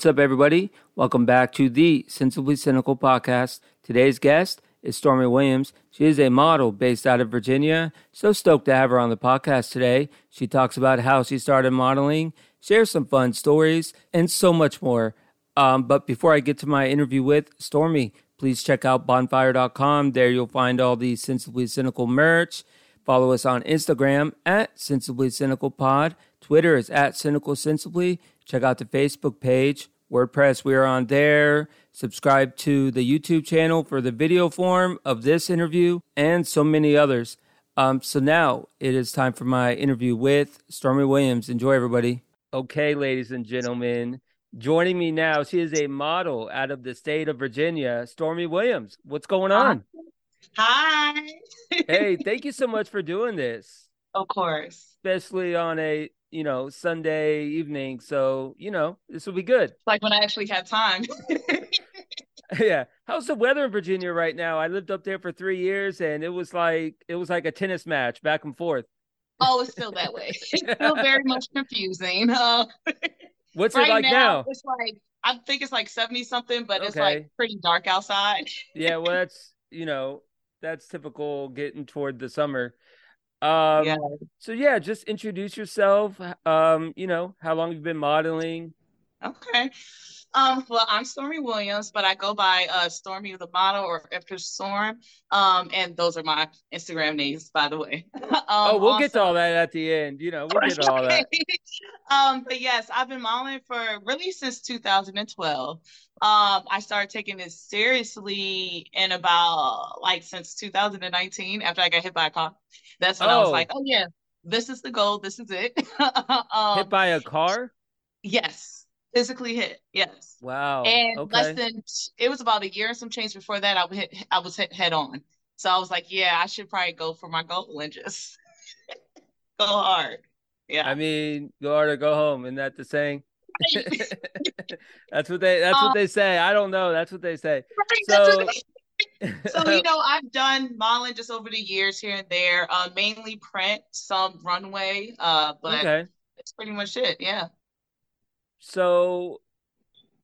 what's up, everybody? Welcome back to the Sensibly Cynical podcast. Today's guest is Stormy Williams. She is a model based out of Virginia. So stoked to have her on the podcast today. She talks about how she started modeling, shares some fun stories, and so much more. Um, but before I get to my interview with Stormy, please check out bonfire.com. There you'll find all the Sensibly Cynical merch. Follow us on Instagram at Sensibly Cynical Pod. Twitter is at Cynical Sensibly. Check out the Facebook page, WordPress. We are on there. Subscribe to the YouTube channel for the video form of this interview and so many others. Um, so now it is time for my interview with Stormy Williams. Enjoy, everybody. Okay, ladies and gentlemen, joining me now, she is a model out of the state of Virginia, Stormy Williams. What's going on? Hi. hey, thank you so much for doing this. Of course. Especially on a you know, Sunday evening. So, you know, this will be good. Like when I actually have time. yeah. How's the weather in Virginia right now? I lived up there for three years and it was like it was like a tennis match back and forth. Oh, it's still that way. It's still very much confusing. Uh, What's right it like now, now? It's like I think it's like 70 something, but okay. it's like pretty dark outside. yeah, well that's you know, that's typical getting toward the summer. Um, yeah. So yeah, just introduce yourself. Um, you know, how long you've been modeling. Okay. Um, well, I'm Stormy Williams, but I go by uh, Stormy the model or Empress Storm. Um, and those are my Instagram names, by the way. um, oh, we'll also, get to all that at the end. You know, we'll get to all that. um, but yes, I've been modeling for really since 2012. Um, I started taking this seriously in about like since 2019 after I got hit by a car. That's when oh. I was like, oh yeah, this is the goal. This is it. um, hit by a car? Yes physically hit. Yes. Wow. And okay. less than it was about a year and some change before that. I was hit. I was hit head on. So I was like, yeah, I should probably go for my goal and just go hard. Yeah. I mean, go hard or go home, Isn't that the saying? that's what they. That's um, what they say. I don't know. That's what they say. So. so you know i've done modeling just over the years here and there uh mainly print some runway uh but okay. it's pretty much it yeah so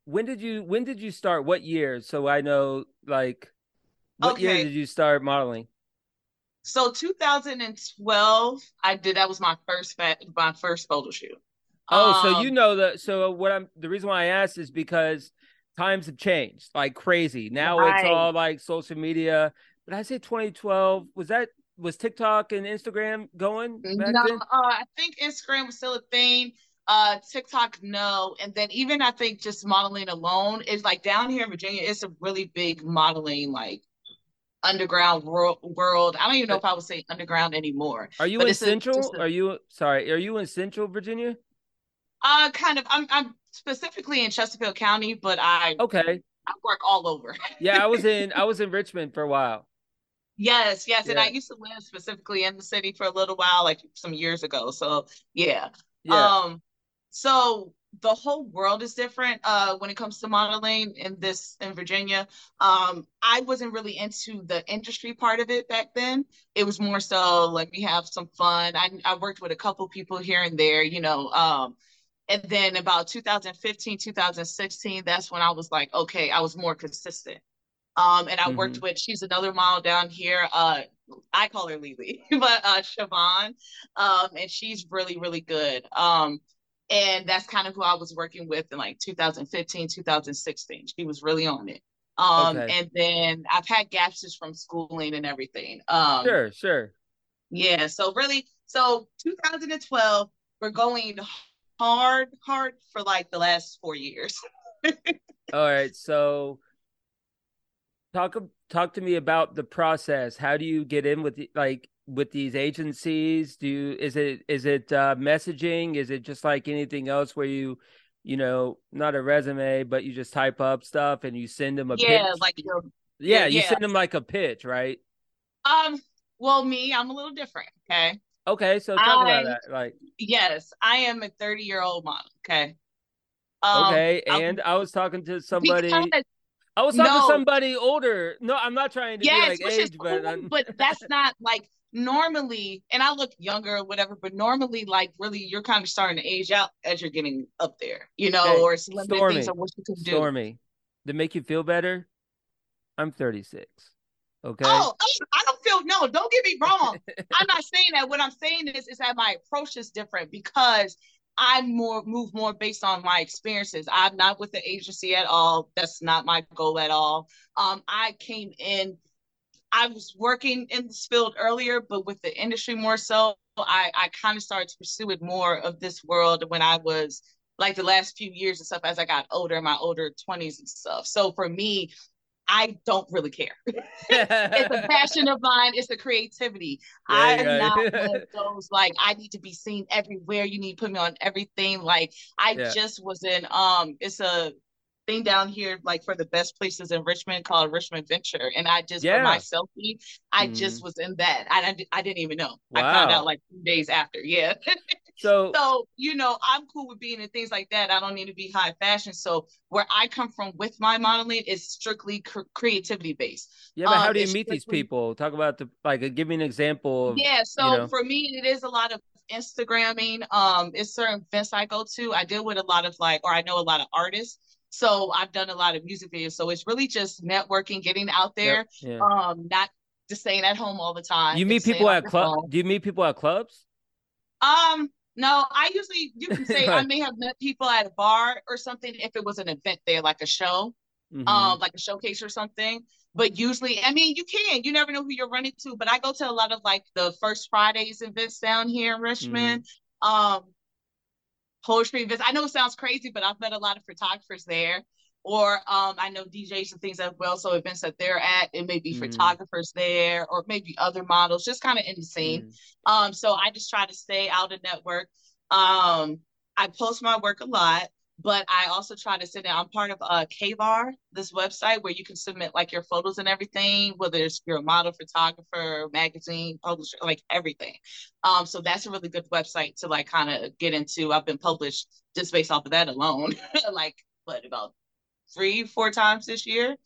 when did you when did you start? What year? So I know like what okay. year did you start modeling? So 2012, I did. That was my first my first photo shoot. Oh, um, so you know that. So what I'm the reason why I asked is because times have changed like crazy. Now right. it's all like social media. But I say 2012 was that was TikTok and Instagram going? no, uh, I think Instagram was still a thing uh TikTok no and then even I think just modeling alone is like down here in Virginia it's a really big modeling like underground world world I don't even know if I would say underground anymore Are you in central a, a, are you sorry are you in central Virginia Uh kind of I'm I'm specifically in Chesterfield County but I Okay I work all over Yeah I was in I was in Richmond for a while Yes, yes. Yeah. And I used to live specifically in the city for a little while, like some years ago. So yeah. yeah. Um, so the whole world is different uh, when it comes to modeling in this in Virginia. Um, I wasn't really into the industry part of it back then. It was more so let me have some fun. I, I worked with a couple people here and there, you know. Um, and then about 2015, 2016, that's when I was like, okay, I was more consistent. Um, and I mm-hmm. worked with she's another model down here. Uh, I call her Lily, but uh, Siobhan, um, and she's really really good. Um, and that's kind of who I was working with in like 2015, 2016. She was really on it. Um, okay. and then I've had gaps just from schooling and everything. Um, sure, sure. Yeah. So really, so 2012, we're going hard, hard for like the last four years. All right. So talk talk to me about the process. How do you get in with the, like with these agencies? Do you is it is it uh, messaging? Is it just like anything else where you you know not a resume but you just type up stuff and you send them a yeah pitch? like your, yeah, yeah you yeah. send them like a pitch right? Um. Well, me, I'm a little different. Okay. Okay, so talk I, about that. Like, yes, I am a 30 year old model. Okay. Um, okay, and I, I was talking to somebody. I was talking no, to somebody older. No, I'm not trying to yes, be like age, cool, but but that's not like normally, and I look younger or whatever, but normally, like really, you're kind of starting to age out as you're getting up there, you know, hey, or Stormy, things of what you can do. Stormy, to make you feel better, I'm 36. Okay. Oh, I don't feel no. Don't get me wrong. I'm not saying that. What I'm saying is, is that my approach is different because I'm more move more based on my experiences. I'm not with the agency at all. That's not my goal at all. Um, I came in I was working in this field earlier, but with the industry more so, I, I kind of started to pursue it more of this world when I was like the last few years and stuff as I got older, my older 20s and stuff. So for me, I don't really care. it's a passion of mine. It's a creativity. I'm not one of those like I need to be seen everywhere. You need to put me on everything. Like I yeah. just was in um it's a thing down here like for the best places in Richmond called Richmond Venture, and I just yeah. for my selfie, I mm. just was in that. I, I, I didn't even know. Wow. I found out like two days after. Yeah. So, so you know, I'm cool with being in things like that. I don't need to be high fashion. So where I come from with my modeling is strictly cr- creativity based. Yeah, but um, how do you meet these people? Talk about the like. Give me an example. Of, yeah. So you know. for me, it is a lot of Instagramming. Um, it's certain events I go to. I deal with a lot of like, or I know a lot of artists. So I've done a lot of music videos. So it's really just networking, getting out there. Yep. Yeah. Um, not just staying at home all the time. You meet people at clubs? Do you meet people at clubs? Um, no, I usually you can say I may have met people at a bar or something if it was an event there, like a show, mm-hmm. um, like a showcase or something. But usually, I mean, you can. You never know who you're running to. But I go to a lot of like the first Fridays events down here in Richmond. Mm-hmm. Um, poetry events. I know it sounds crazy, but I've met a lot of photographers there. Or um, I know DJs and things as well. So events that they're at, it may be mm. photographers there, or maybe other models, just kind of in the scene. Mm. Um, so I just try to stay out of network. Um, I post my work a lot but I also try to sit down. I'm part of uh, Kavyar, this website where you can submit like your photos and everything, whether it's you're a model, photographer, magazine, publisher, like everything. Um, so that's a really good website to like kind of get into. I've been published just based off of that alone, like what about three, four times this year.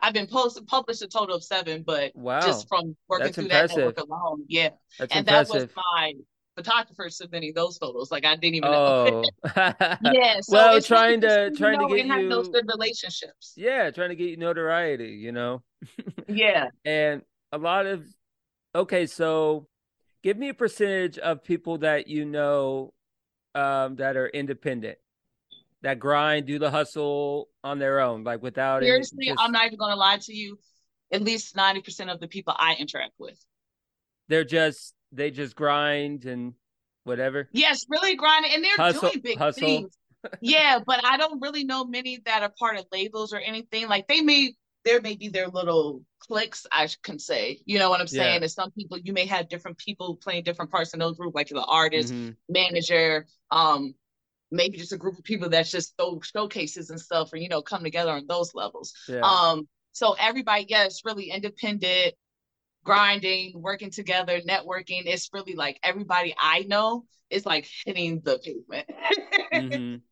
I've been posted published a total of seven, but wow. just from working that's through impressive. that network alone, yeah. That's and impressive. that was my photographers submitting those photos. Like I didn't even oh. know. yeah. So well, trying to trying to, to get you have those good relationships. Yeah, trying to get you notoriety. You know. yeah. And a lot of okay, so give me a percentage of people that you know um, that are independent that grind, do the hustle on their own, like without seriously. Just... I'm not even going to lie to you. At least ninety percent of the people I interact with, they're just they just grind and whatever. Yes, really grind and they're hustle, doing big hustle. things. yeah, but I don't really know many that are part of labels or anything. Like they may there may be their little cliques, I can say. You know what I'm saying? Yeah. And some people you may have different people playing different parts in those group, like the artist, mm-hmm. manager, um, maybe just a group of people that's just those showcases and stuff, or you know, come together on those levels. Yeah. Um, so everybody, yes, really independent grinding, working together, networking. It's really like everybody I know is like hitting the pavement. mm-hmm.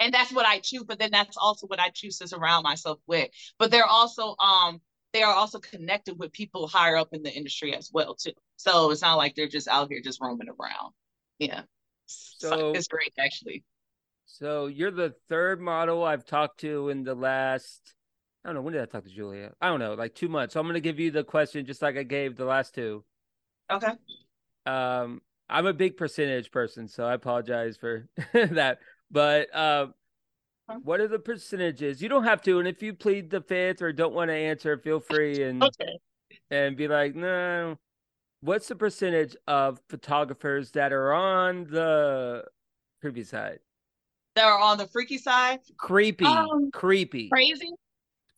And that's what I choose. But then that's also what I choose to surround myself with. But they're also um they are also connected with people higher up in the industry as well too. So it's not like they're just out here just roaming around. Yeah. So it's great actually. So you're the third model I've talked to in the last I don't know when did I talk to Julia? I don't know, like two months. So I'm gonna give you the question just like I gave the last two. Okay. Um, I'm a big percentage person, so I apologize for that. But um, what are the percentages? You don't have to, and if you plead the fifth or don't want to answer, feel free and okay. and be like, no. What's the percentage of photographers that are on the creepy side? That are on the freaky side? Creepy. Um, creepy. Crazy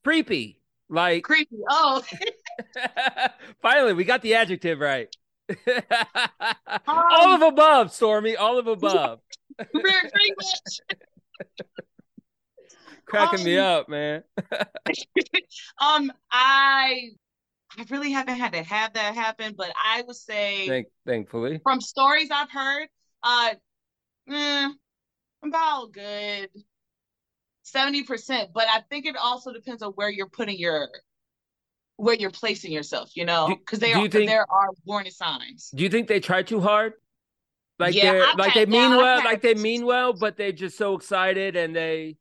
creepy. Like creepy. Oh, finally, we got the adjective right. um, all of above, Stormy. All of above. Very much. Cracking um, me up, man. um, I I really haven't had to have that happen, but I would say, Thank, thankfully, from stories I've heard, uh, eh, about good 70%. But I think it also depends on where you're putting your where you're placing yourself, you know, because they are think, there are warning signs. Do you think they try too hard? Like yeah, they're like they mean well, like they mean well, but they're just so excited and they,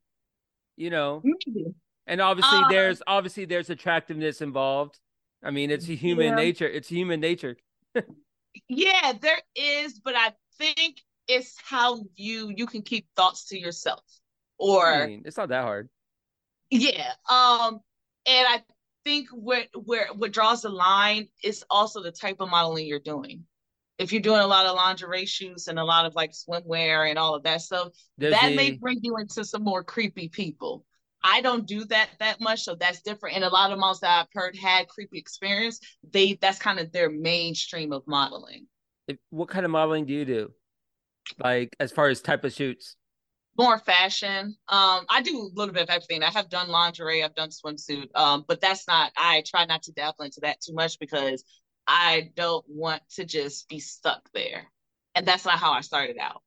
you know, maybe. and obviously uh, there's obviously there's attractiveness involved. I mean, it's human yeah. nature. It's human nature. yeah, there is, but I think it's how you you can keep thoughts to yourself, or I mean, it's not that hard. Yeah, um, and I think what where what draws the line is also the type of modeling you're doing. If you're doing a lot of lingerie shoots and a lot of like swimwear and all of that stuff, that may bring you into some more creepy people. I don't do that that much, so that's different. And a lot of models that I've heard had creepy experience. They that's kind of their mainstream of modeling. What kind of modeling do you do? Like as far as type of shoots? More fashion. Um, I do a little bit of everything. I have done lingerie, I've done swimsuit, um, but that's not. I try not to dabble into that too much because I don't want to just be stuck there, and that's not how I started out.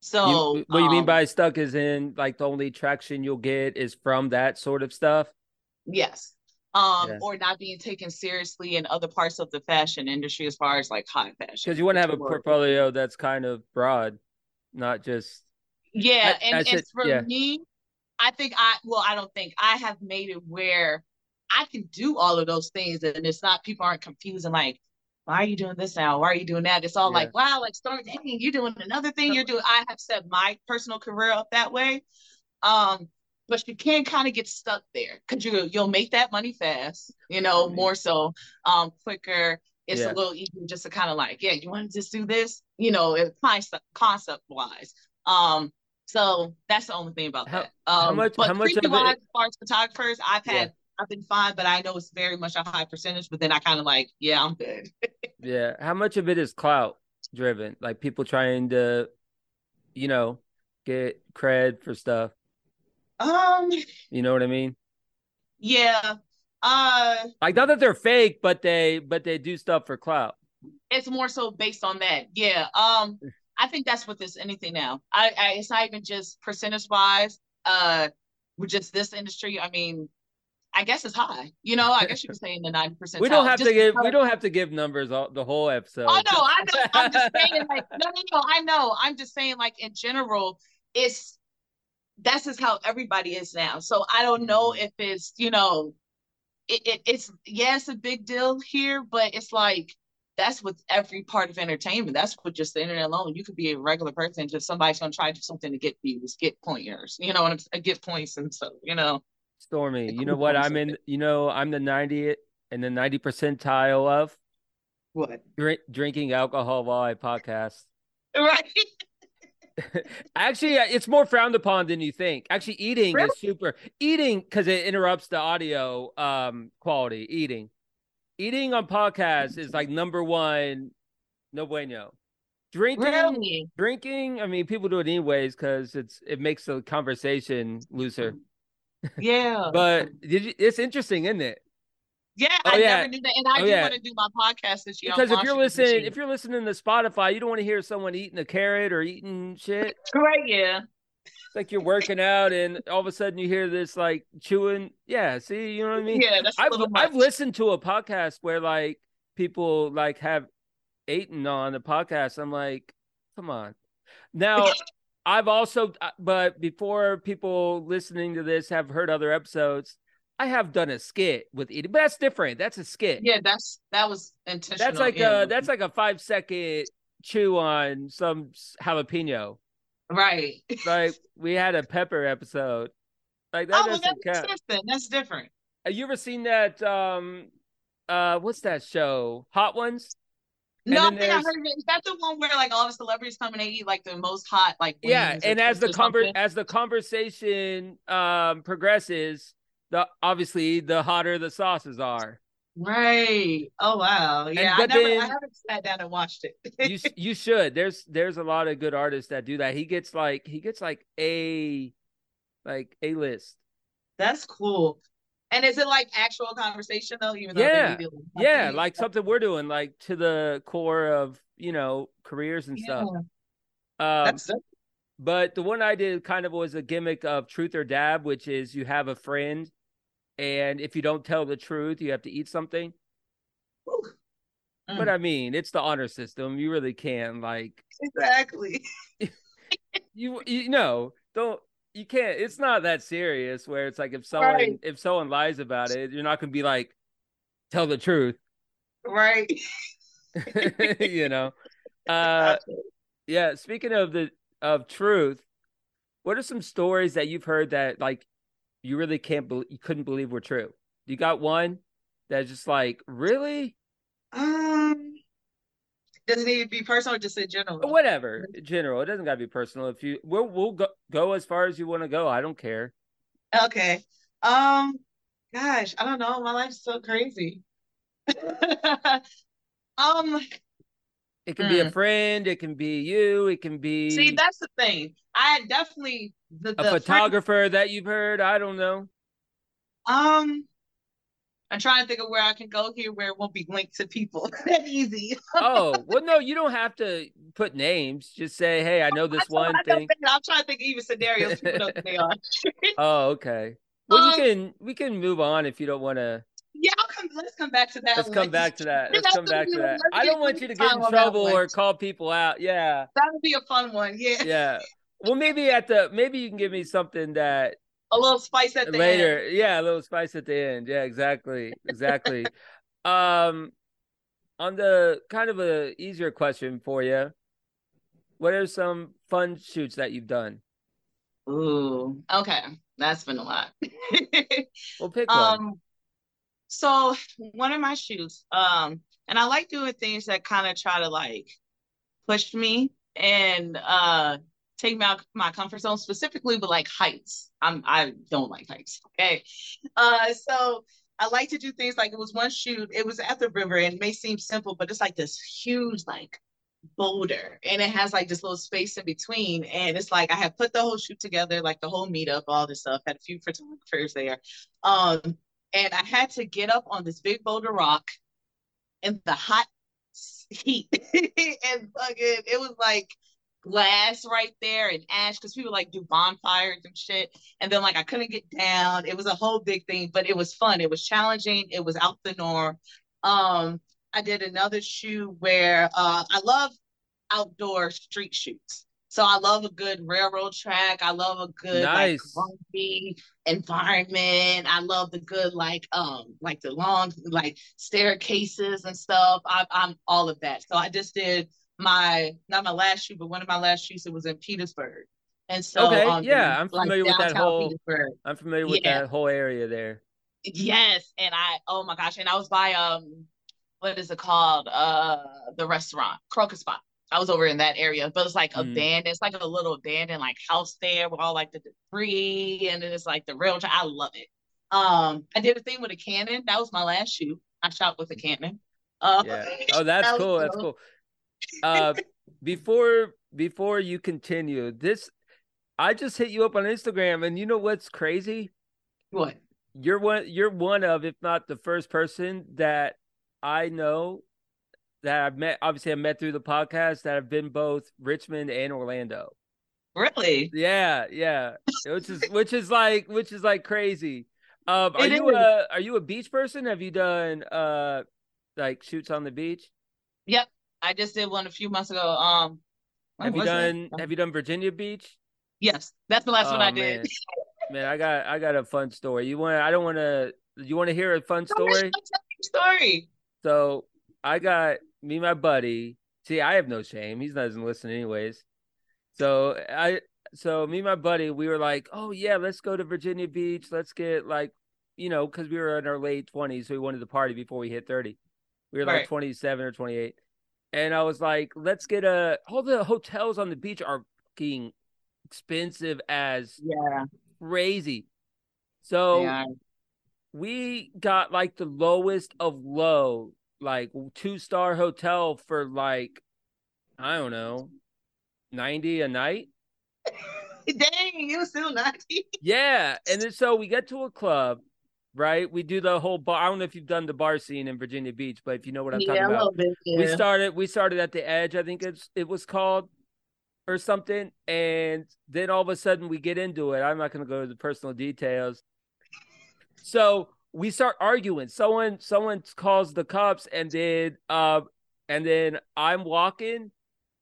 So, you, what um, you mean um, by stuck is in like the only traction you'll get is from that sort of stuff? Yes. Um, yeah. or not being taken seriously in other parts of the fashion industry as far as like high fashion. Because you want to have a portfolio that's kind of broad, not just yeah, and, and for yeah. me, I think I well, I don't think I have made it where I can do all of those things, and it's not people aren't confused and like, why are you doing this now? Why are you doing that? It's all yeah. like, wow, like hey, you're doing another thing. You're doing. I have set my personal career up that way, um, but you can kind of get stuck there because you you'll make that money fast, you know, mm-hmm. more so, um, quicker. It's yeah. a little easier just to kind of like, yeah, you want to just do this, you know, concept concept wise. Um, so that's the only thing about how, that. Um, how much? But how much of it? As far as photographers, I've had yeah. I've been fine, but I know it's very much a high percentage. But then I kind of like, yeah, I'm good. yeah, how much of it is clout driven? Like people trying to, you know, get cred for stuff. Um, you know what I mean? Yeah. Uh, like not that they're fake, but they but they do stuff for clout. It's more so based on that. Yeah. Um, I think that's what this anything now. I, I it's not even just percentage wise. Uh, with just this industry, I mean, I guess it's high. You know, I guess you could say in the ninety percent. We don't have to give. We don't have to give numbers all, the whole episode. Oh no, I know. I'm just saying, like, no, no, no. I know. I'm just saying, like, in general, it's that's just how everybody is now. So I don't know mm-hmm. if it's you know, it, it it's yeah, it's a big deal here, but it's like that's with every part of entertainment. That's with just the internet alone. You could be a regular person, just somebody's gonna try to do something to get views, get pointers, you know, and get points and so, you know. Stormy, you know what I'm in you know, I'm the 90th and the 90 percentile of what? Drink, drinking alcohol while I podcast. Right. Actually, it's more frowned upon than you think. Actually, eating really? is super. Eating because it interrupts the audio um quality. Eating eating on podcasts is like number one, no bueno. Drinking, really? drinking. I mean, people do it anyways because it's it makes the conversation looser. Yeah, but you, it's interesting, isn't it? Yeah, oh, I yeah. never knew that, and I oh, do yeah. want to do my podcast this year. Because if you're listening, if you're listening to Spotify, you don't want to hear someone eating a carrot or eating shit. Right? Yeah. It's like you're working out and all of a sudden you hear this like chewing. Yeah, see, you know what I mean? Yeah, that's I've, I've listened to a podcast where like people like have eaten on the podcast. I'm like, come on. Now, I've also, uh, but before people listening to this have heard other episodes, I have done a skit with eating, but that's different. That's a skit. Yeah, that's that was intentional. That's like yeah. a that's like a five second chew on some jalapeno. Right. like we had a pepper episode. Like that oh, doesn't that's count. different. That's different. Have you ever seen that um uh what's that show? Hot Ones? No, I think I heard of it. Is that the one where like all the celebrities come and they eat like the most hot like Yeah, and as the conver- as the conversation um progresses, the obviously the hotter the sauces are. Right. Oh wow. Yeah. I, never, then, I haven't sat down and watched it. you you should. There's there's a lot of good artists that do that. He gets like he gets like a like a list. That's cool. And is it like actual conversation though? Even though yeah, yeah, like something we're doing, like to the core of you know careers and yeah. stuff. Um, That's. But the one I did kind of was a gimmick of truth or dab, which is you have a friend and if you don't tell the truth, you have to eat something. Mm. But I mean, it's the honor system. You really can like exactly. you you know don't you can't. It's not that serious. Where it's like if someone Right. if someone lies about it, you're not gonna be like tell the truth. Right. you know. Uh, yeah. Speaking of the of truth, what are some stories that you've heard that like you really can't believe you couldn't believe were true? You got one that's just like really um, does it need to be personal or just in general? whatever general. It doesn't gotta be personal. If you we'll we'll go go as far as you want to go. I don't care. Okay. Um, gosh, I don't know. My life's so crazy. Um, It can be a Hmm. friend. It can be you. It can be see, that's the thing. I definitely the, a the friend- photographer that you've heard. I don't know. um, I'm trying to think of where I can go here where it won't be linked to people. That easy. Oh well, no, you don't have to put names. Just say, hey, I know this I one thing. I'm trying to think of even scenarios people know who they are. Oh, okay. Well, you Um, can we can move on if you don't want to. Yeah, I'll come. Let's come back to that. Let's one. come back to that. Let's come back to that. I don't want you to get in time on that trouble or call people out. Yeah, That would be a fun one. Yeah, yeah. Well, maybe at the maybe you can give me something that a little spice at the later. end. Yeah, a little spice at the end. Yeah, exactly, exactly. um, on the kind of a easier question for you, what are some fun shoots that you've done? Ooh, okay, that's been a lot. Well, pick one. Um, so one of my shoots, um, and I like doing things that kind of try to like push me and uh take me out my comfort zone, specifically with like heights. I'm I don't like heights. Okay. Uh so I like to do things like it was one shoot, it was at the river, and it may seem simple, but it's like this huge like boulder and it has like this little space in between and it's like I have put the whole shoot together like the whole meetup all this stuff had a few photographers there um and I had to get up on this big boulder rock in the hot heat and fucking it was like glass right there and ash because people like do bonfires and shit and then like I couldn't get down it was a whole big thing but it was fun it was challenging it was out the norm um I did another shoot where uh, I love outdoor street shoots. So I love a good railroad track. I love a good Nice. like environment. I love the good like um like the long like staircases and stuff. I, I'm all of that. So I just did my not my last shoot, but one of my last shoots. It was in Petersburg, and so Okay, um, yeah, I'm familiar with that whole- Petersburg. I'm familiar with yeah. that whole area there. Yes, and I oh my gosh, and I was by um what is it called? Uh the restaurant, Croaker's Spot. I was over in that area, but it's like Mm. abandoned. It's like a little abandoned like house there with all like the debris, and then it's like the rail. Tra- I love it. Um, I did a thing with a cannon. That was my last shoot. I shot with a cannon. Uh, Yeah. Oh, that's that was cool. That's cool. Uh, before before you continue, this I just hit you up on Instagram, and you know what's crazy? What? You're one. You're one of, if not the first person that I know that I've met. Obviously, I met through the podcast that have been both Richmond and Orlando. Really? Yeah, yeah. Which is which is like which is like crazy. Um, are It you is. a are you a beach person? Have you done uh like shoots on the beach? Yep. I just did one a few months ago. Um, Have you was it? done Have you done Virginia Beach? Yes, that's the last one Oh, I did. Man. Man, I got I got a fun story. You want? I don't want to. You want to hear a fun story? Story. So I got me my buddy. See, I have no shame. He's doesn't listening, anyways. So I so me and my buddy, we were like, oh yeah, let's go to Virginia Beach. Let's get like, you know, because we were in our late twenties, so we wanted to party before we hit thirty. We were like Right. twenty seven or twenty eight, and I was like, let's get a. All the hotels on the beach are fucking expensive as Yeah. crazy. So yeah. we got like the lowest of low, like two star hotel for like I don't know, ninety a night. Dang, it was still 90. Yeah, and then so we get to a club, right? We do the whole bar. I don't know if you've done the bar scene in Virginia Beach, but if you know what I'm yeah, talking about, bit. Yeah. we started we started at the edge. I think it's it was called or something, and then all of a sudden we get into it. I'm not going to go to the personal details. so we start arguing. Someone someone calls the cops, and then uh, and then I'm walking,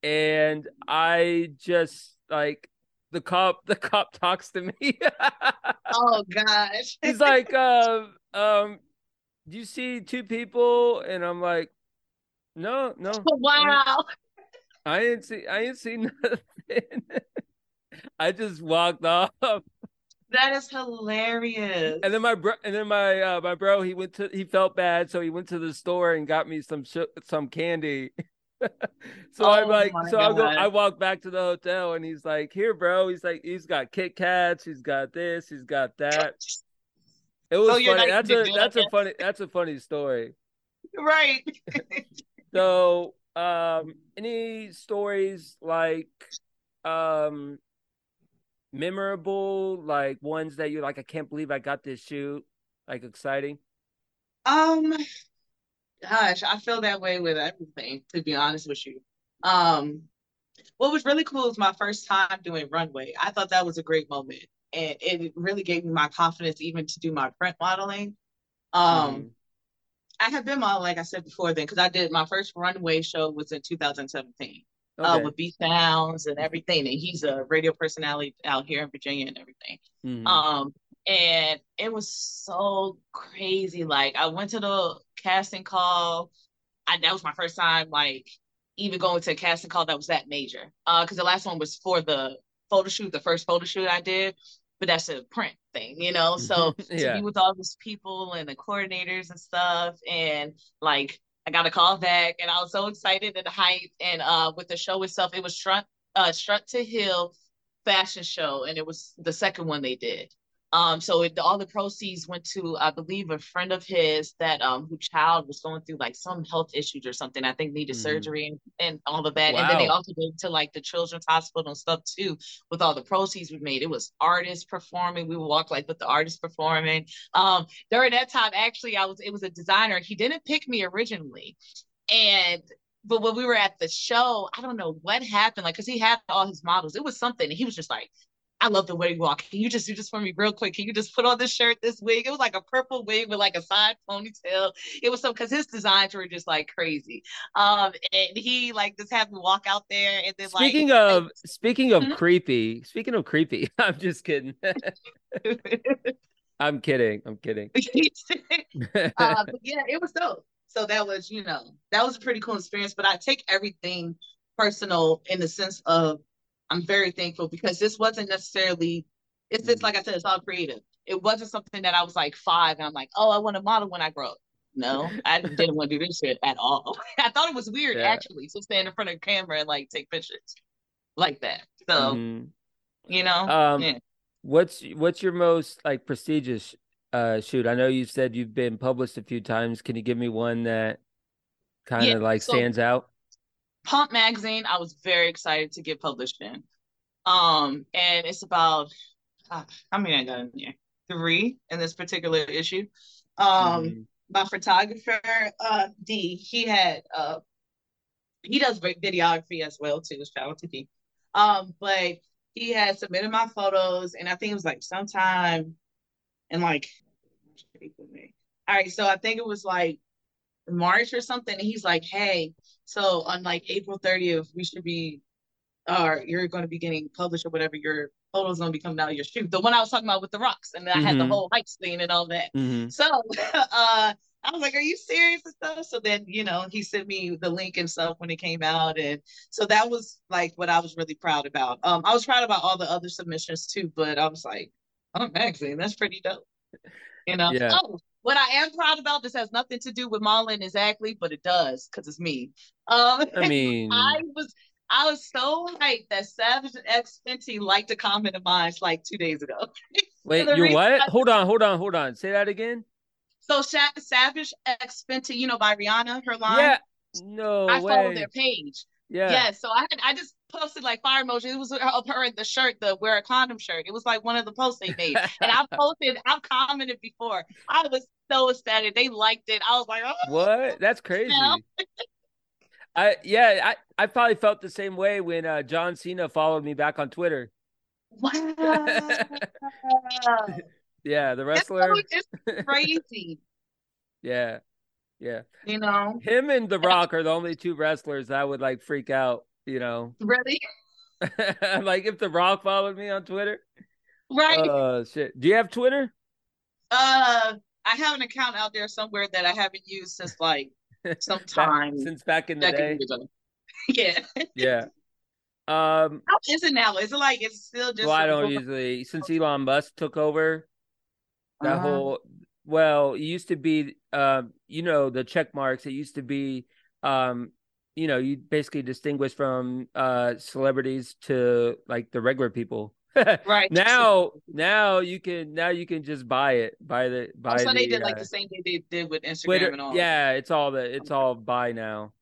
and I just like the cop. The cop talks to me. oh gosh. He's like, uh, um, do you see two people? And I'm like, no, no. Wow. I didn't see. I didn't see nothing. I just walked off. That is hilarious. And then my bro, and then my uh, my bro, he went to he felt bad, so he went to the store and got me some sh- some candy. so oh I'm like, so I go, I walk back to the hotel, and he's like, "Here, bro." He's like, he's got Kit Kats, he's got this, he's got that. It was so funny. That's a that's a funny that's a funny story. Right. so, um, any stories like, um, memorable, like ones that you're like, I can't believe I got this shoot, like exciting? Um, gosh, I feel that way with everything, to be honest with you. Um, what was really cool was my first time doing runway. I thought that was a great moment, and it really gave me my confidence even to do my print modeling. Um, mm. I have been modeling, like I said before, then because I did my first runway show was in 2017 uh, okay. uh, with B Sounds and everything. And he's a radio personality out here in Virginia and everything. Mm-hmm. Um, and it was so crazy. Like I went to the casting call. I, that was my first time, like even going to a casting call that was that major. Uh, because the last one was for the photo shoot, the first photo shoot I did, but that's a print thing, you know. So yeah. to be with all these people and the coordinators and stuff, and like I got a call back and I was so excited and hyped. And uh, with the show itself, it was Strut, uh, Strut to Hill fashion show. And it was the second one they did. Um, so it, all the proceeds went to, I believe, a friend of his that um who child was going through like some health issues or something. I think needed mm. surgery and, and all of that. Wow. And then they also gave to like the children's hospital and stuff too. With all the proceeds we made, it was artists performing. We would walk like with the artists performing. Um, during that time, actually, I was it was a designer. He didn't pick me originally, and but when we were at the show, I don't know what happened. Like, cause he had all his models. It was something. he was just like, I love the way you walk. Can you just do this for me real quick? Can you just put on this shirt, this wig? It was like a purple wig with like a side ponytail. It was so because his designs were just like crazy. Um, and he like just had me walk out there and then speaking like, of speaking of mm-hmm. creepy, speaking of creepy, I'm just kidding. I'm kidding. I'm kidding. uh, yeah, it was dope. So that was, you know, that was a pretty cool experience. But I take everything personal in the sense of I'm very thankful because this wasn't necessarily, it's just like I said, it's all creative. It wasn't something that I was like five and I'm like, oh, I want to model when I grow up. No, I didn't want to do this shit at all. I thought it was weird yeah. actually to stand in front of a camera and like take pictures like that. So, mm-hmm. you know, um, yeah. what's what's your most like prestigious uh shoot? I know you said you've been published a few times. Can you give me one that kind of yeah, like so, stands out? Pump magazine, I was very excited to get published in. Um, and it's about uh, how many I got in here? Three in this particular issue. Um, mm-hmm. my photographer, uh, D, he had uh he does videography as well too. Shout out to D. Um, but he had submitted my photos, and I think it was like sometime and like all right, so I think it was like March or something. And he's like, hey, so on like April 30th, we should be, or you're going to be getting published or whatever. Your photo's going to be coming out of your shoot. The one I was talking about with the rocks. And then mm-hmm. I had the mm-hmm. whole hype scene and all that. Mm-hmm. So uh, I was like, are you serious and stuff? So then, you know, he sent me the link and stuff when it came out. And so that was like what I was really proud about. Um, I was proud about all the other submissions too, but I was like, oh, magazine, that's pretty dope. You know, yeah. oh, what I am proud about, this has nothing to do with Marlon exactly, but it does because it's me. Um, I mean, I was I was so hyped that Savage X Fenty liked a comment of mine like two days ago. Wait, you what? I, hold on, hold on, hold on. Say that again. So Sha- Savage X Fenty, you know, by Rihanna, her line. Yeah. No I way. follow their page. Yeah. Yeah. So I had, I just posted like fire emoji. It was of her in the shirt, the wear a condom shirt. It was like one of the posts they made. and I posted, I've commented before. I was so ecstatic. They liked it. I was like, oh, what? That's crazy. I yeah, I, I probably felt the same way when uh, John Cena followed me back on Twitter. Wow. Yeah, the wrestler. It's, crazy. yeah, yeah. You know, him and The Rock are the only two wrestlers that would like freak out. You know, really. like if The Rock followed me on Twitter. Right. Oh uh, shit. Do you have Twitter? Uh, I have an account out there somewhere that I haven't used since like some time since back in the day. yeah. Yeah. Um, How is it now? Is it like it's still just? Well, I don't usually since Elon Musk took over that uh-huh. whole. Well, it used to be, um, you know, the check marks. It used to be, um, you know, you basically distinguish from uh celebrities to like the regular people. right now, now you can now you can just buy it, buy the buy. So the, they did uh, like the same thing they did with Instagram Twitter, and all. Yeah, it's all the it's all buy now.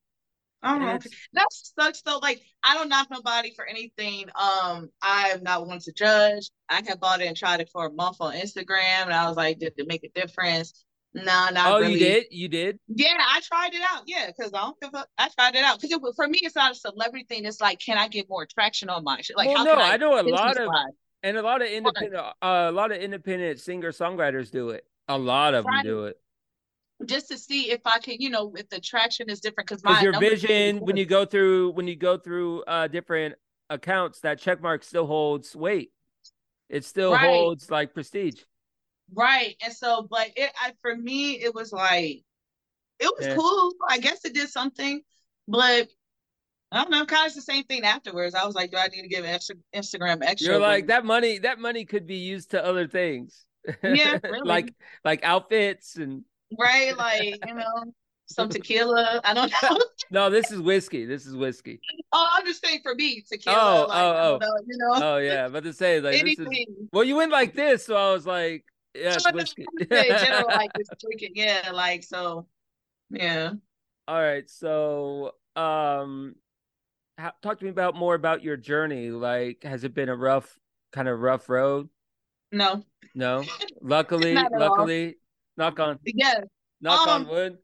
Oh, that sucks though. Like I don't knock nobody for anything. Um, I am not one to judge. I have bought it and tried it for a month on Instagram, and I was like, did it make a difference? No, not oh, really. you did? You did? Yeah, I tried it out. Yeah, because I don't give up. I tried it out because for me, it's not a celebrity thing. It's like, can I get more traction on my shit? Like, well, how no, I, I, know a lot of and a lot of independent, uh, a lot of independent singer songwriters do it. A lot of right. them do it just to see if I can, you know, if the traction is different. Because my your vision when you go through when you go through uh different accounts, that check mark still holds weight. It still right. holds like prestige. Right, and so, but it I, for me, it was like it was yeah. cool. I guess it did something, but I don't know. Kind of the same thing afterwards. I was like, do I need to give extra Instagram extra? You're like that money. That money could be used to other things. Yeah, really. like like outfits and right? Like, you know, some tequila. I don't know. no, this is whiskey. This is whiskey. Oh, I'm just saying for me, tequila. Oh, like, oh, oh. Know, you know? Oh, yeah. But to say like this is, well, you went like this, so I was like, yeah, whiskey. general, like just drinking, yeah, like so, yeah. All right, so um, how, talk to me about more about your journey. Like, has it been a rough, kind of rough road? No. No. Luckily, luckily, Knock on. Yeah. Knock um, on wood.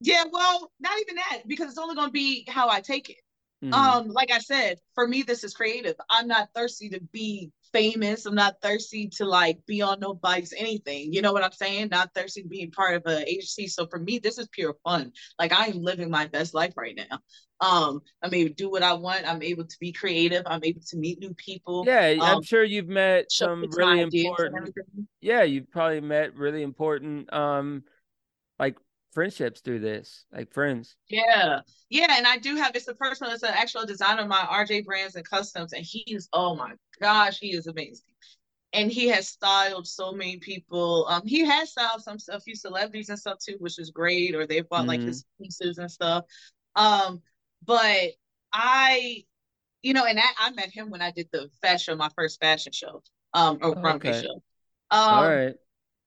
Yeah, well, not even that because it's only going to be how I take it. Mm-hmm. Um, like I said, for me, this is creative. I'm not thirsty to be famous. I'm not thirsty to like be on nobody's anything. You know what I'm saying? Not thirsty to be part of an agency. So for me, this is pure fun. Like I am living my best life right now. Um, I'm able to do what I want. I'm able to be creative. I'm able to meet new people. Yeah, um, I'm sure you've met some really important. Yeah, you've probably met really important um like friendships through this, like friends. Yeah, yeah, and I do have it's a person, it's an actual designer of my RJ Brands and Customs, and he's oh my gosh, he is amazing. And he has styled so many people. Um, he has styled some a few celebrities and stuff too, which is great. Or they've bought mm-hmm. like his pieces and stuff. Um, but I, you know, and I, I met him when I did the fashion, my first fashion show, um, or runway okay. show. Um, All right.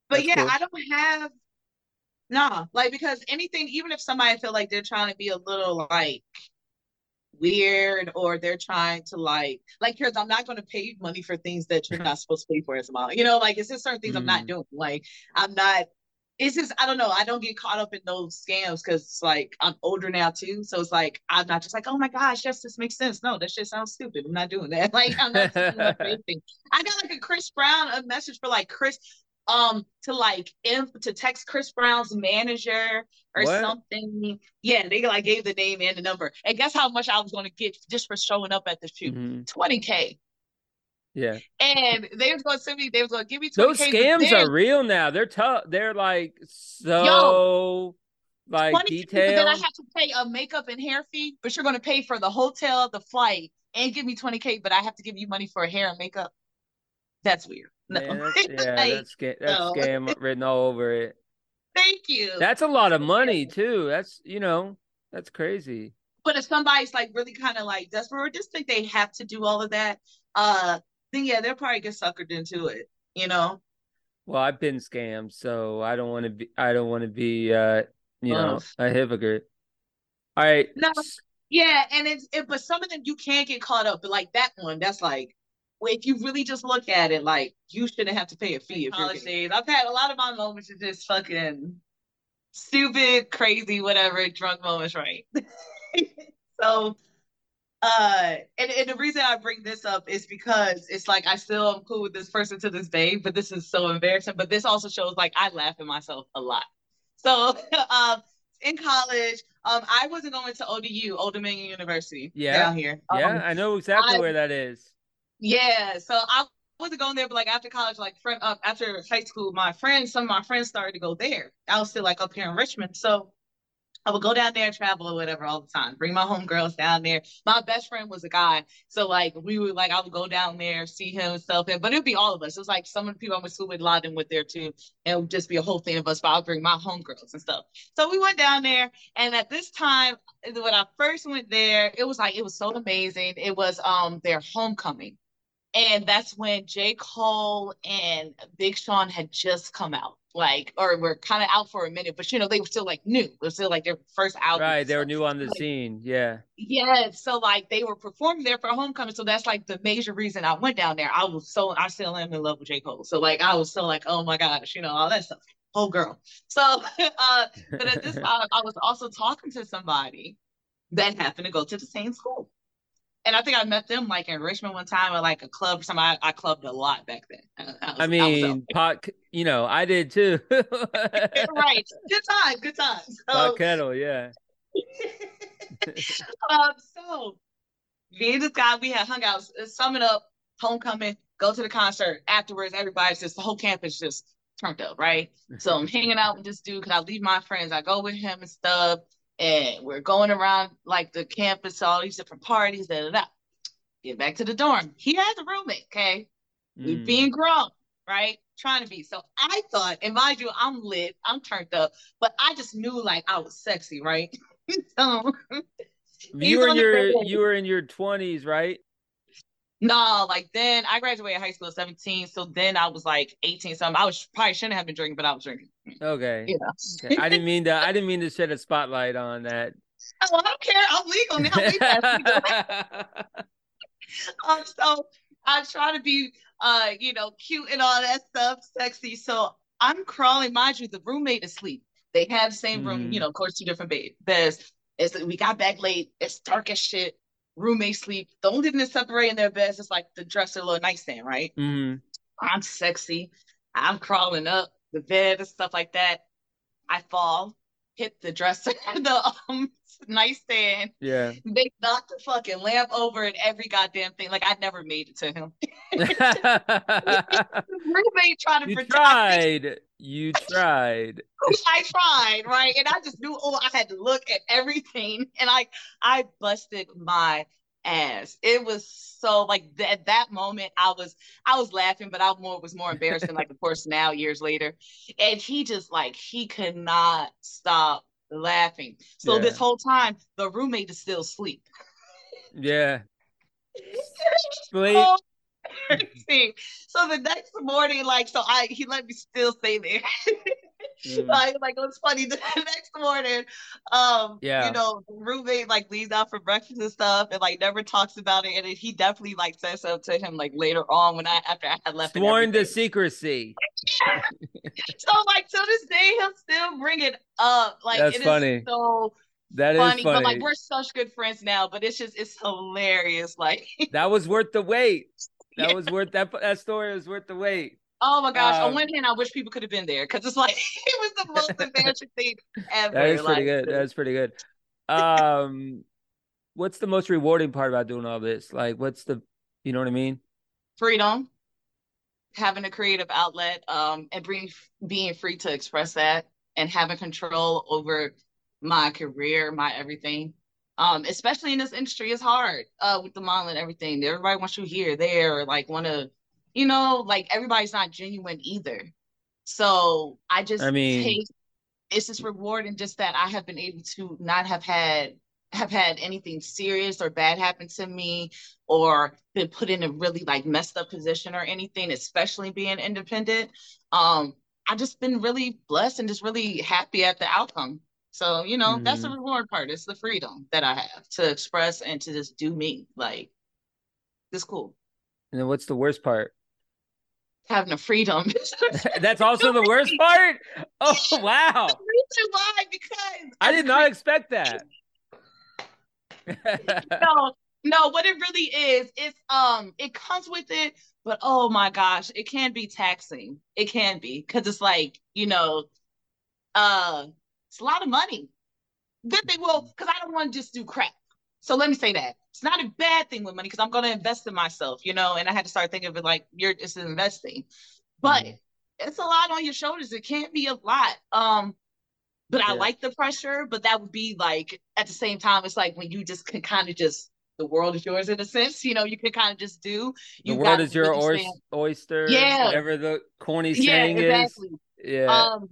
But That's yeah, cool. I don't have nah, like because anything, even if somebody feel like they're trying to be a little like weird or they're trying to like like because I'm not going to pay money for things that you're not supposed to pay for as a model. You know, like it's just certain things mm. I'm not mm. doing. Like I'm not. It's just I don't know. I don't get caught up in those scams because it's like I'm older now too. So it's like I'm not just like oh my gosh, yes, this makes sense. No, that shit sounds stupid. I'm not doing that. Like I'm not doing anything. I got like a Chris Brown a message for like Chris um to like inf- to text Chris Brown's manager or what? something. Yeah, they like gave the name and the number. And guess how much I was going to get just for showing up at the shoot? Mm-hmm. 20k. Yeah. And they was going to send me. They was going to give me 20K. Those scams are real now. They're tough. They're like so. Yo, like detailed. Then I have to pay a makeup and hair fee, but you're going to pay for the hotel, the flight, and give me 20k. But I have to give you money for hair and makeup. That's weird. No. Man, that's, yeah, like, that's, that's no. scam written all over it. Thank you. That's a lot of money too. That's you know, that's crazy. But if somebody's like really kind of like desperate or just think they have to do all of that, uh, then yeah, they'll probably get suckered into it. You know. Well, I've been scammed, so I don't want to be. I don't want to be, uh, you know, a hypocrite. All right. No. Yeah, and it's it, but some of them you can't get caught up. But like that one, that's like if you really just look at it, like you shouldn't have to pay a fee. College days, I've had a lot of my moments are just fucking stupid, crazy, whatever, drunk moments, right? so, uh, and, and the reason I bring this up is because it's like I still am cool with this person to this day, but this is so embarrassing. But this also shows like I laugh at myself a lot. So um, in college, um, I wasn't going to ODU, Old Dominion University, yeah, down here. Yeah, um, I know exactly I, where that is. Yeah, so I wasn't going there, but like after college, like friend, uh, after high school, my friends, some of my friends started to go there. I was still like up here in Richmond, so I would go down there, travel or whatever all the time. Bring my homegirls down there. My best friend was a guy, so like we would like I would go down there, see him and stuff. And but it would be all of us. It was like some of the people I went to school with, a lot of them with there too, and it would just be a whole thing of us. But I would bring my homegirls and stuff. So we went down there, and at this time, when I first went there, it was like it was so amazing. It was um their homecoming. And that's when J. Cole and Big Sean had just come out like or were kind of out for a minute, but you know, they were still like new. It was still like their first album. Right. They were new on the like, scene. Yeah. Yeah. So like they were performing there for homecoming. So that's like the major reason I went down there. I was so I still am in love with J. Cole. So like I was so like, oh my gosh, you know, all that stuff. Oh girl. So uh but at this time I was also talking to somebody that happened to go to the same school and I think I met them like in Richmond one time at like a club or something. I, I clubbed a lot back then. I, was, I mean, I pot, you know, I did too. right. Good times, good times. pot kettle, yeah. um, so me and this guy, we had hung out, summing up, homecoming, go to the concert. Afterwards, everybody's just the whole campus just turned up, right? So I'm hanging out with this dude because I leave my friends. I go with him and stuff and we're going around like the campus, all these different parties, da da da. Get back to the dorm. He has a roommate, okay? Mm. We being grown, right? Trying to be. So I thought, and mind you, I'm lit, I'm turned up, but I just knew like I was sexy, right? so you were in your you were in your twenties, right? No, like then I graduated high school at 17. So then I was like 18 something. I was probably shouldn't have been drinking, but I was drinking. Okay. Yeah. okay. I didn't mean to I didn't mean to shed a spotlight on that. Oh, I don't care. I'm legal now. um, so I try to be uh, you know, cute and all that stuff, sexy. So I'm crawling, mind you, the roommate is asleep. They have the same room, mm. you know, of course, two different beds. It's we got back late, it's dark as shit roommate sleep. The only thing that's separating their beds is like the dresser, little nightstand, right? Mm-hmm. I'm sexy. I'm crawling up the bed and stuff like that. I fall, hit the dresser, the um, nightstand. Yeah. They knocked the fucking lamp over and every goddamn thing. Like I never made it to him. roommate tried to you tried. You tried. I tried, right? And I just knew oh, I had to look at everything. And I I busted my ass. It was so like th- at that moment I was I was laughing, but I more was more embarrassed than like of course now years later. And he just like he could not stop laughing. So yeah. this whole time the roommate is still asleep. Yeah. Sleep. Oh, so the next morning, like, so I he let me still stay there. mm. like, like it was funny. The next morning, um, yeah, you know, roommate like leaves out for breakfast and stuff, and like never talks about it. And he definitely like says something to him like later on when I after I had left. Sworn to secrecy. so like to this day, he'll still bring it up. Like that's funny. so that funny, is funny. But like we're such good friends now, but it's just it's hilarious. Like that was worth the wait. That yeah. was worth that. That story was worth the wait. Oh my gosh! Um, On one hand, I wish people could have been there because it's like it was the most embarrassing thing ever. That is pretty good. That is pretty good. Um, what's the most rewarding part about doing all this? Like, what's the, you know what I mean? Freedom, having a creative outlet, um, and being being free to express that, and having control over my career, my everything um, especially in this industry, it's hard uh, with the model and everything. Everybody wants you here, there, like want to, you know, like everybody's not genuine either. So I just I mean, take it's just rewarding just that I have been able to not have had have had anything serious or bad happen to me or been put in a really like messed up position or anything, especially being independent. Um, I've just been really blessed and just really happy at the outcome. So, you know, mm-hmm. that's the mm-hmm. reward part. It's the freedom that I have to express and to just do me. Like, it's cool. And then what's the worst part? Having a freedom. that's also the worst part? Oh, wow. The reason why, because I did not expect that. no, No, what it really is, it's um, it comes with it, but oh my gosh, it can be taxing. It can be because it's like you know, uh, it's a lot of money. Good thing, well, because I don't want to just do crap. So let me say that it's not a bad thing with money because I'm going to invest in myself, you know. And I had to start thinking of it like you're just investing, but mm-hmm. it's a lot on your shoulders. It can't be a lot. Um, but I like the pressure. But that would be like at the same time, it's like when you just can kind of just the world is yours in a sense. You know, you can kind of just do. You the world is your oyster. Yeah. Whatever the corny saying yeah, exactly. is. Yeah. Um,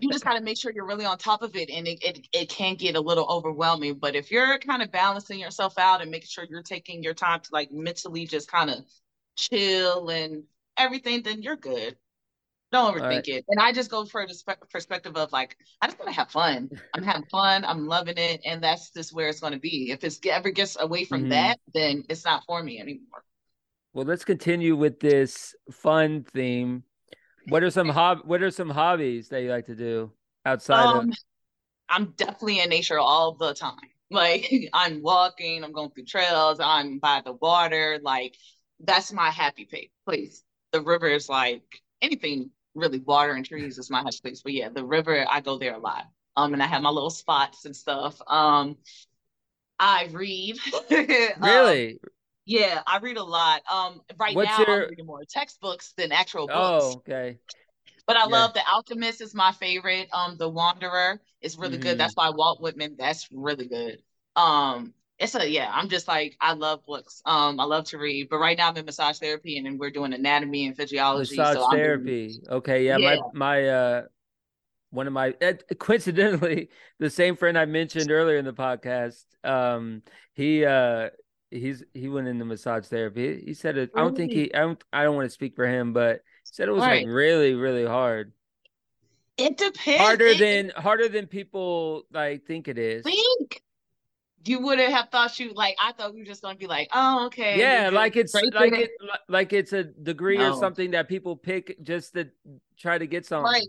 you just gotta make sure you're really on top of it, and it, it it can get a little overwhelming. But if you're kind of balancing yourself out and making sure you're taking your time to like mentally just kind of chill and everything, then you're good. Don't overthink right. it. And I just go for the perspective of like, I just want to have fun. I'm having fun. I'm loving it. And that's just where it's going to be. If it ever gets away from mm-hmm. that, then it's not for me anymore. Well, let's continue with this fun theme. What are some hob- What are some hobbies that you like to do outside um, of? I'm definitely in nature all the time. Like I'm walking, I'm going through trails, I'm by the water. Like that's my happy place. The river is like anything really water and trees is my happy place. But yeah, the river, I go there a lot. Um, and I have my little spots and stuff. Um, I read. Um, really? um, yeah, I read a lot. Um, right What's now your... I'm reading more textbooks than actual books. Oh, okay. But I yeah. love The Alchemist is my favorite. Um, The Wanderer is really mm-hmm. good. That's by Walt Whitman. That's really good. Um, it's a yeah i'm just like i love books um i love to read but right now i'm in massage therapy and then we're doing anatomy and physiology massage so therapy doing... okay yeah, yeah, my my uh one of my uh, coincidentally the same friend i mentioned earlier in the podcast um he uh he's he went into massage therapy he said it i don't think he i don't i don't want to speak for him but he said it was right. like really really hard it depends harder it, than harder than people like think it is think you wouldn't have thought you like I thought you were just gonna be like, oh okay. Yeah, like it's like it like it's a degree no. or something that people pick just to try to get something. Right.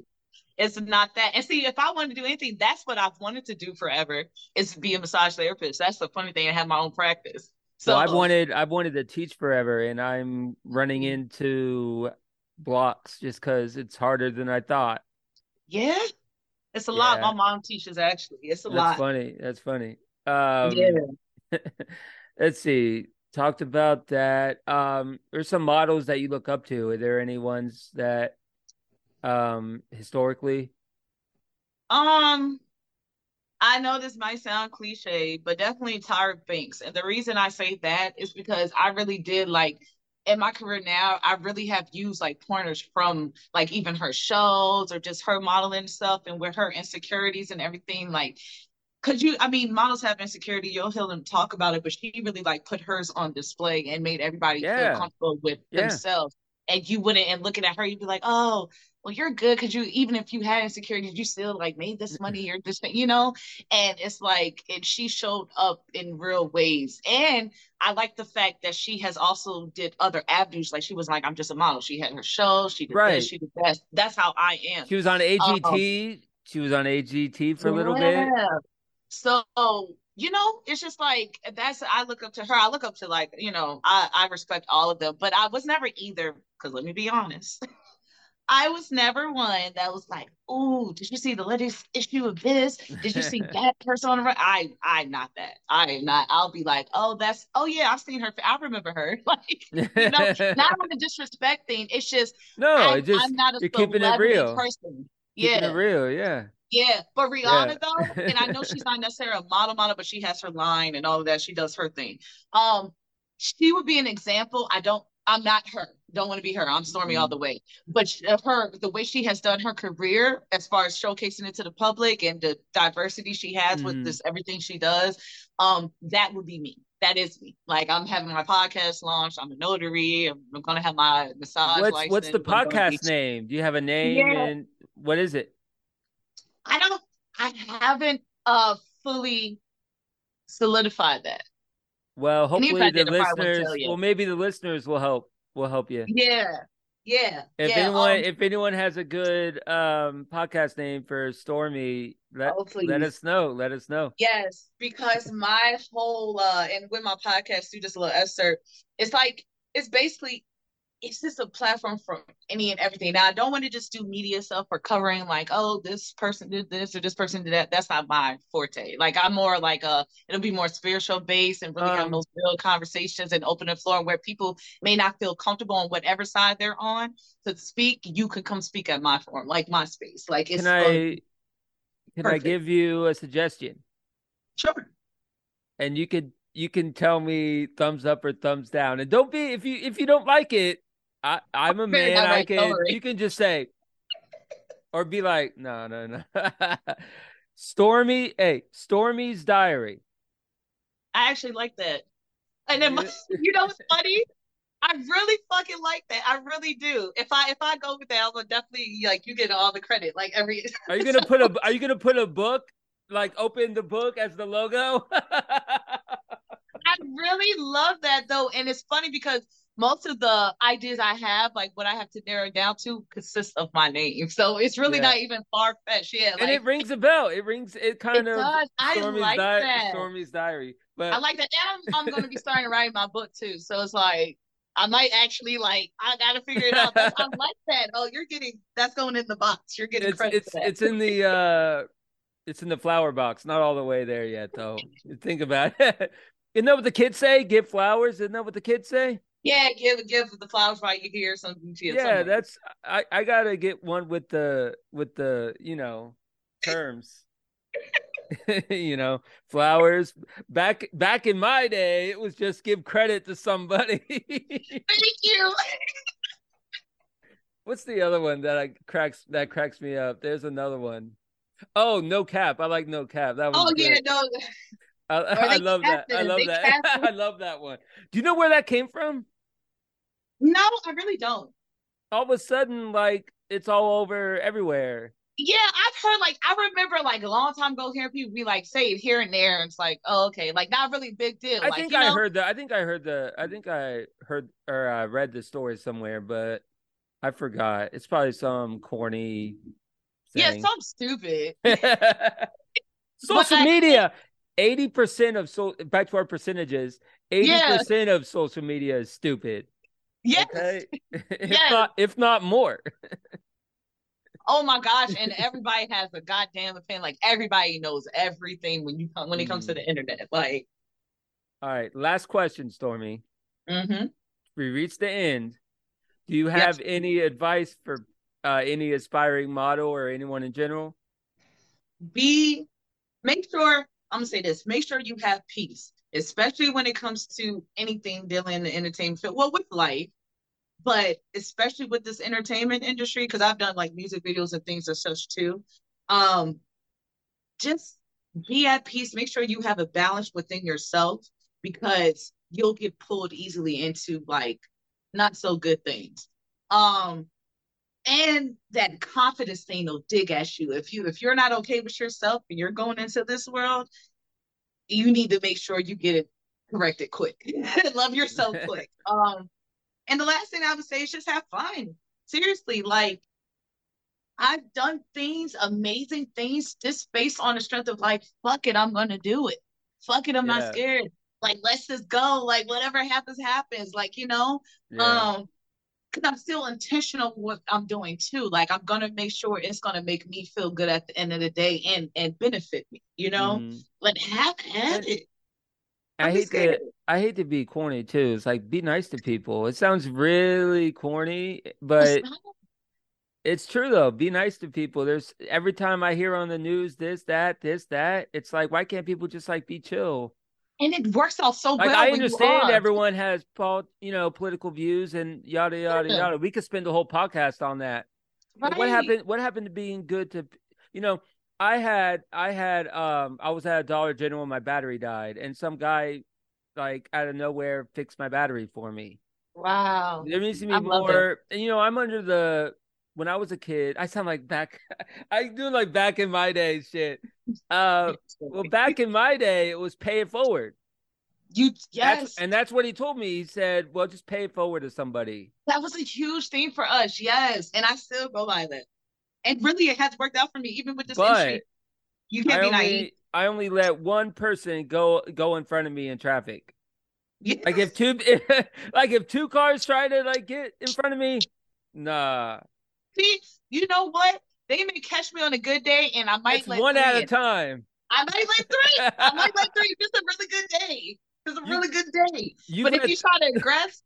It's not that. And see, if I wanted to do anything, that's what I've wanted to do forever is be a massage therapist. That's the funny thing. I have my own practice. So well, I've wanted I've wanted to teach forever and I'm running mm-hmm. into blocks just because it's harder than I thought. Yeah. It's a yeah. lot. My mom teaches actually. It's a That's lot. funny. That's funny. Um, yeah. let's see. Talked about that. Um, there's some models that you look up to. Are there any ones that, um, historically? Um, I know this might sound cliche, but definitely Tyra Banks. And the reason I say that is because I really did like in my career now, I really have used like pointers from like even her shows or just her modeling stuff and with her insecurities and everything. Like because you i mean models have insecurity you'll hear them talk about it but she really like put hers on display and made everybody yeah. feel comfortable with yeah. themselves and you wouldn't and looking at her you'd be like oh well you're good because you even if you had insecurities, you still like made this money or this thing, you know and it's like and she showed up in real ways and i like the fact that she has also did other avenues like she was like i'm just a model she had her show she did right. this she did that that's how i am she was on agt um, she was on AGT for a little yeah. bit. So, you know, it's just like that's I look up to her. I look up to like, you know, I, I respect all of them, but I was never either, because let me be honest. I was never one that was like, "Oh, did you see the latest issue of this? Did you see that person on the right?" I, I'm not that. I am not. I'll be like, "Oh, that's. Oh yeah, I've seen her. I remember her." Like, you know, not on the disrespect thing. It's just no. I, just, I'm not a you're keeping it real. person. Keeping yeah, it real. Yeah. Yeah, but Rihanna yeah. though, and I know she's not necessarily a model model, but she has her line and all of that. She does her thing. Um, she would be an example. I don't. I'm not her. Don't want to be her. I'm mm-hmm. all the way. But her, the way she has done her career, as far as showcasing it to the public and the diversity she has mm-hmm. with this everything she does, um, that would be me. That is me. Like I'm having my podcast launched. I'm a notary. I'm, I'm gonna have my massage. What's license. what's the podcast name? Do you have a name? Yeah. And what is it? I don't I haven't uh fully solidified that. Well, hopefully the listeners well maybe the listeners will help will help you. Yeah. Yeah. If yeah, anyone um, if anyone has a good um podcast name for Stormy, Let, oh, let us know. Let us know. Yes, because my whole uh and with my podcast do just a little excerpt, it's like it's basically it's just a platform for any and everything. Now I don't want to just do media stuff for covering like, oh, this person did this or this person did that. That's not my forte. Like I'm more like a it'll be more spiritual based and really um, have those real conversations and open the floor where people may not feel comfortable on whatever side they're on to speak. You could come speak at my forum, like my space. Like it's can I can perfect. I give you a suggestion? Sure. And you could you can tell me thumbs up or thumbs down. And don't be if you if you don't like it, I I'm a man. I can you can just say or be like, no, no, no. Stormy, hey, Stormy's diary. I actually like that. And then my, you know what's funny? I really fucking like that. I really do. If I if I go with that, I'm gonna definitely like you get all the credit. Like every. Are you gonna put a Are you gonna put a book like open the book as the logo? I really love that though, and it's funny because most of the ideas I have, like what I have to narrow down to, consists of my name. So it's really yeah. not even far fetched. Yeah, like, and it rings a bell. It rings. It kind it of. Does. I like di- that. Stormy's diary. But I like that, and I'm, I'm going to be starting to write my book too. So it's like I might actually like I got to figure it out. That's, I like that. Oh, you're getting that's going in the box. You're getting it's, credit. It's it's in the uh, it's in the flower box. Not all the way there yet, though. Think about it. Isn't that what the kids say? Give flowers. Isn't that what the kids say? Yeah, give give the flowers right you hear something to Yeah, that's I I gotta get one with the with the you know terms. you know, flowers. Back back in my day, it was just give credit to somebody. Thank you. What's the other one that I cracks that cracks me up? There's another one. Oh, no cap. I like no cap. That was. Oh good. yeah, no. I, I love that. I love that. I love that one. Do you know where that came from? No, I really don't. All of a sudden, like it's all over everywhere. Yeah, I've heard like I remember like a long time ago hearing people be like say it here and there, and it's like, oh, okay, like not really big deal. I like, think I know? heard that. I think I heard the. I think I heard or I read the story somewhere, but I forgot. It's probably some corny. Thing. Yeah, some stupid. Social media. Eighty percent of so back to our percentages. Eighty percent of social media is stupid. Yes. Okay? if yes. not if not more. oh my gosh, and everybody has a goddamn opinion. Like everybody knows everything when you come when it comes mm. to the mm. internet. Like all right, last question, Stormy. Mm-hmm. We reached the end. Do you have yes. any advice for uh, any aspiring model or anyone in general? Be make sure I'm gonna say this. Make sure you have peace, especially when it comes to anything dealing in the entertainment field. Well, with life, but especially with this entertainment industry, because I've done like music videos and things as such too. Um, just be at peace. Make sure you have a balance within yourself because you'll get pulled easily into like not so good things. Um, and that confidence thing will dig at you. If you if you're not okay with yourself and you're going into this world, you need to make sure you get it corrected quick. Love yourself quick. Um, and the last thing I would say is just have fun. Seriously, like I've done things, amazing things, just based on the strength of like, fuck it, I'm gonna do it. Fuck it, I'm yeah. not scared. Like, let's just go. Like, whatever happens, happens. Like, you know, yeah. um, because I'm still intentional with what I'm doing too. Like, I'm gonna make sure it's gonna make me feel good at the end of the day and and benefit me. You know, mm-hmm. like have at it. I hate to I hate to be corny too. It's like be nice to people. It sounds really corny, but it's, it's, true though. Be nice to people. There's every time I hear on the news this, that, this, that, it's like why can't people just like be chill? And it works out so like, well. I understand everyone has you know, political views and yada yada yeah. yada. We could spend a whole podcast on that. Right. What happened what happened to being good to you know, I had I had um I was at a Dollar General and my battery died and some guy like out of nowhere fixed my battery for me. Wow. There needs to be more and you know, I'm under the when I was a kid, I sound like back I do like back in my day shit. Uh well back in my day it was pay it forward. You yes, that's, and that's what he told me. He said, "Well, just pay it forward to somebody." That was a huge thing for us. Yes, and I still go by that and really it has worked out for me even with this but, industry. You can't I be only, naive. I only let one person go go in front of me in traffic. Yes. Like if two like if two cars try to like get in front of me, nah. See, you know what? They may catch me on a good day, and I might it's let one at in. a time. I might let three. I might let three. It's a really good day. It's a you, really good day. But if you try to aggress,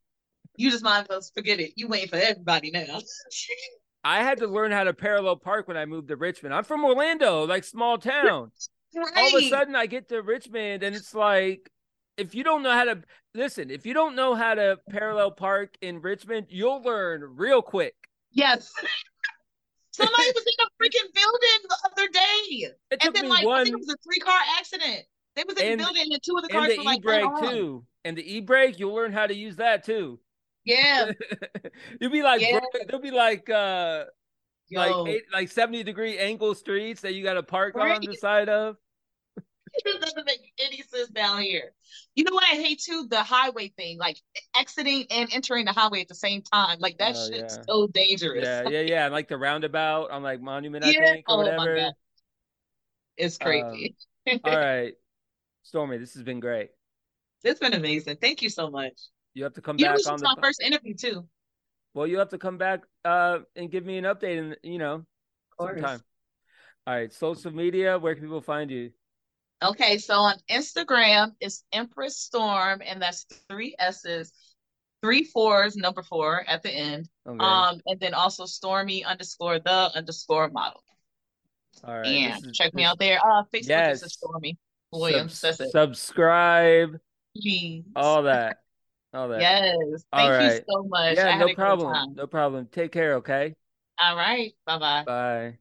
you just might as well forget it. You wait for everybody now. I had to learn how to parallel park when I moved to Richmond. I'm from Orlando, like small town. Right. All of a sudden, I get to Richmond, and it's like, if you don't know how to listen, if you don't know how to parallel park in Richmond, you'll learn real quick. Yes. Somebody was in a freaking building the other day, it and then like one... I think it was a three car accident. They was in and, the building, and two of the cars and the were like e-brake too. And the e-brake, you'll learn how to use that too. Yeah. You'll be like, yeah. bro, there'll be like, uh, Yo. like eight, like seventy degree angle streets that you got to park right. on the side of. It doesn't make any sense down here. You know what I hate too? The highway thing, like exiting and entering the highway at the same time. Like that oh, shit's yeah. so dangerous. Yeah, yeah, yeah. Like the roundabout on like Monument, yeah. I think, or oh, whatever. It's crazy. Um, all right, Stormy, this has been great. It's been amazing. Thank you so much. You have to come you back on the my first interview too. Well, you have to come back uh and give me an update and you know sometime. All right, social media, where can people find you? Okay, so on Instagram it's Empress Storm, and that's three S's, three fours, number four at the end. Okay. Um, and then also Stormy underscore the underscore model. All right. And is, check me out there. Uh Facebook yes. is Stormy Williams. Sub- subscribe. Please. All that. All that. Yes. Thank All right. you so much. Yeah, no problem. No problem. Take care, okay? All right. Bye-bye. Bye.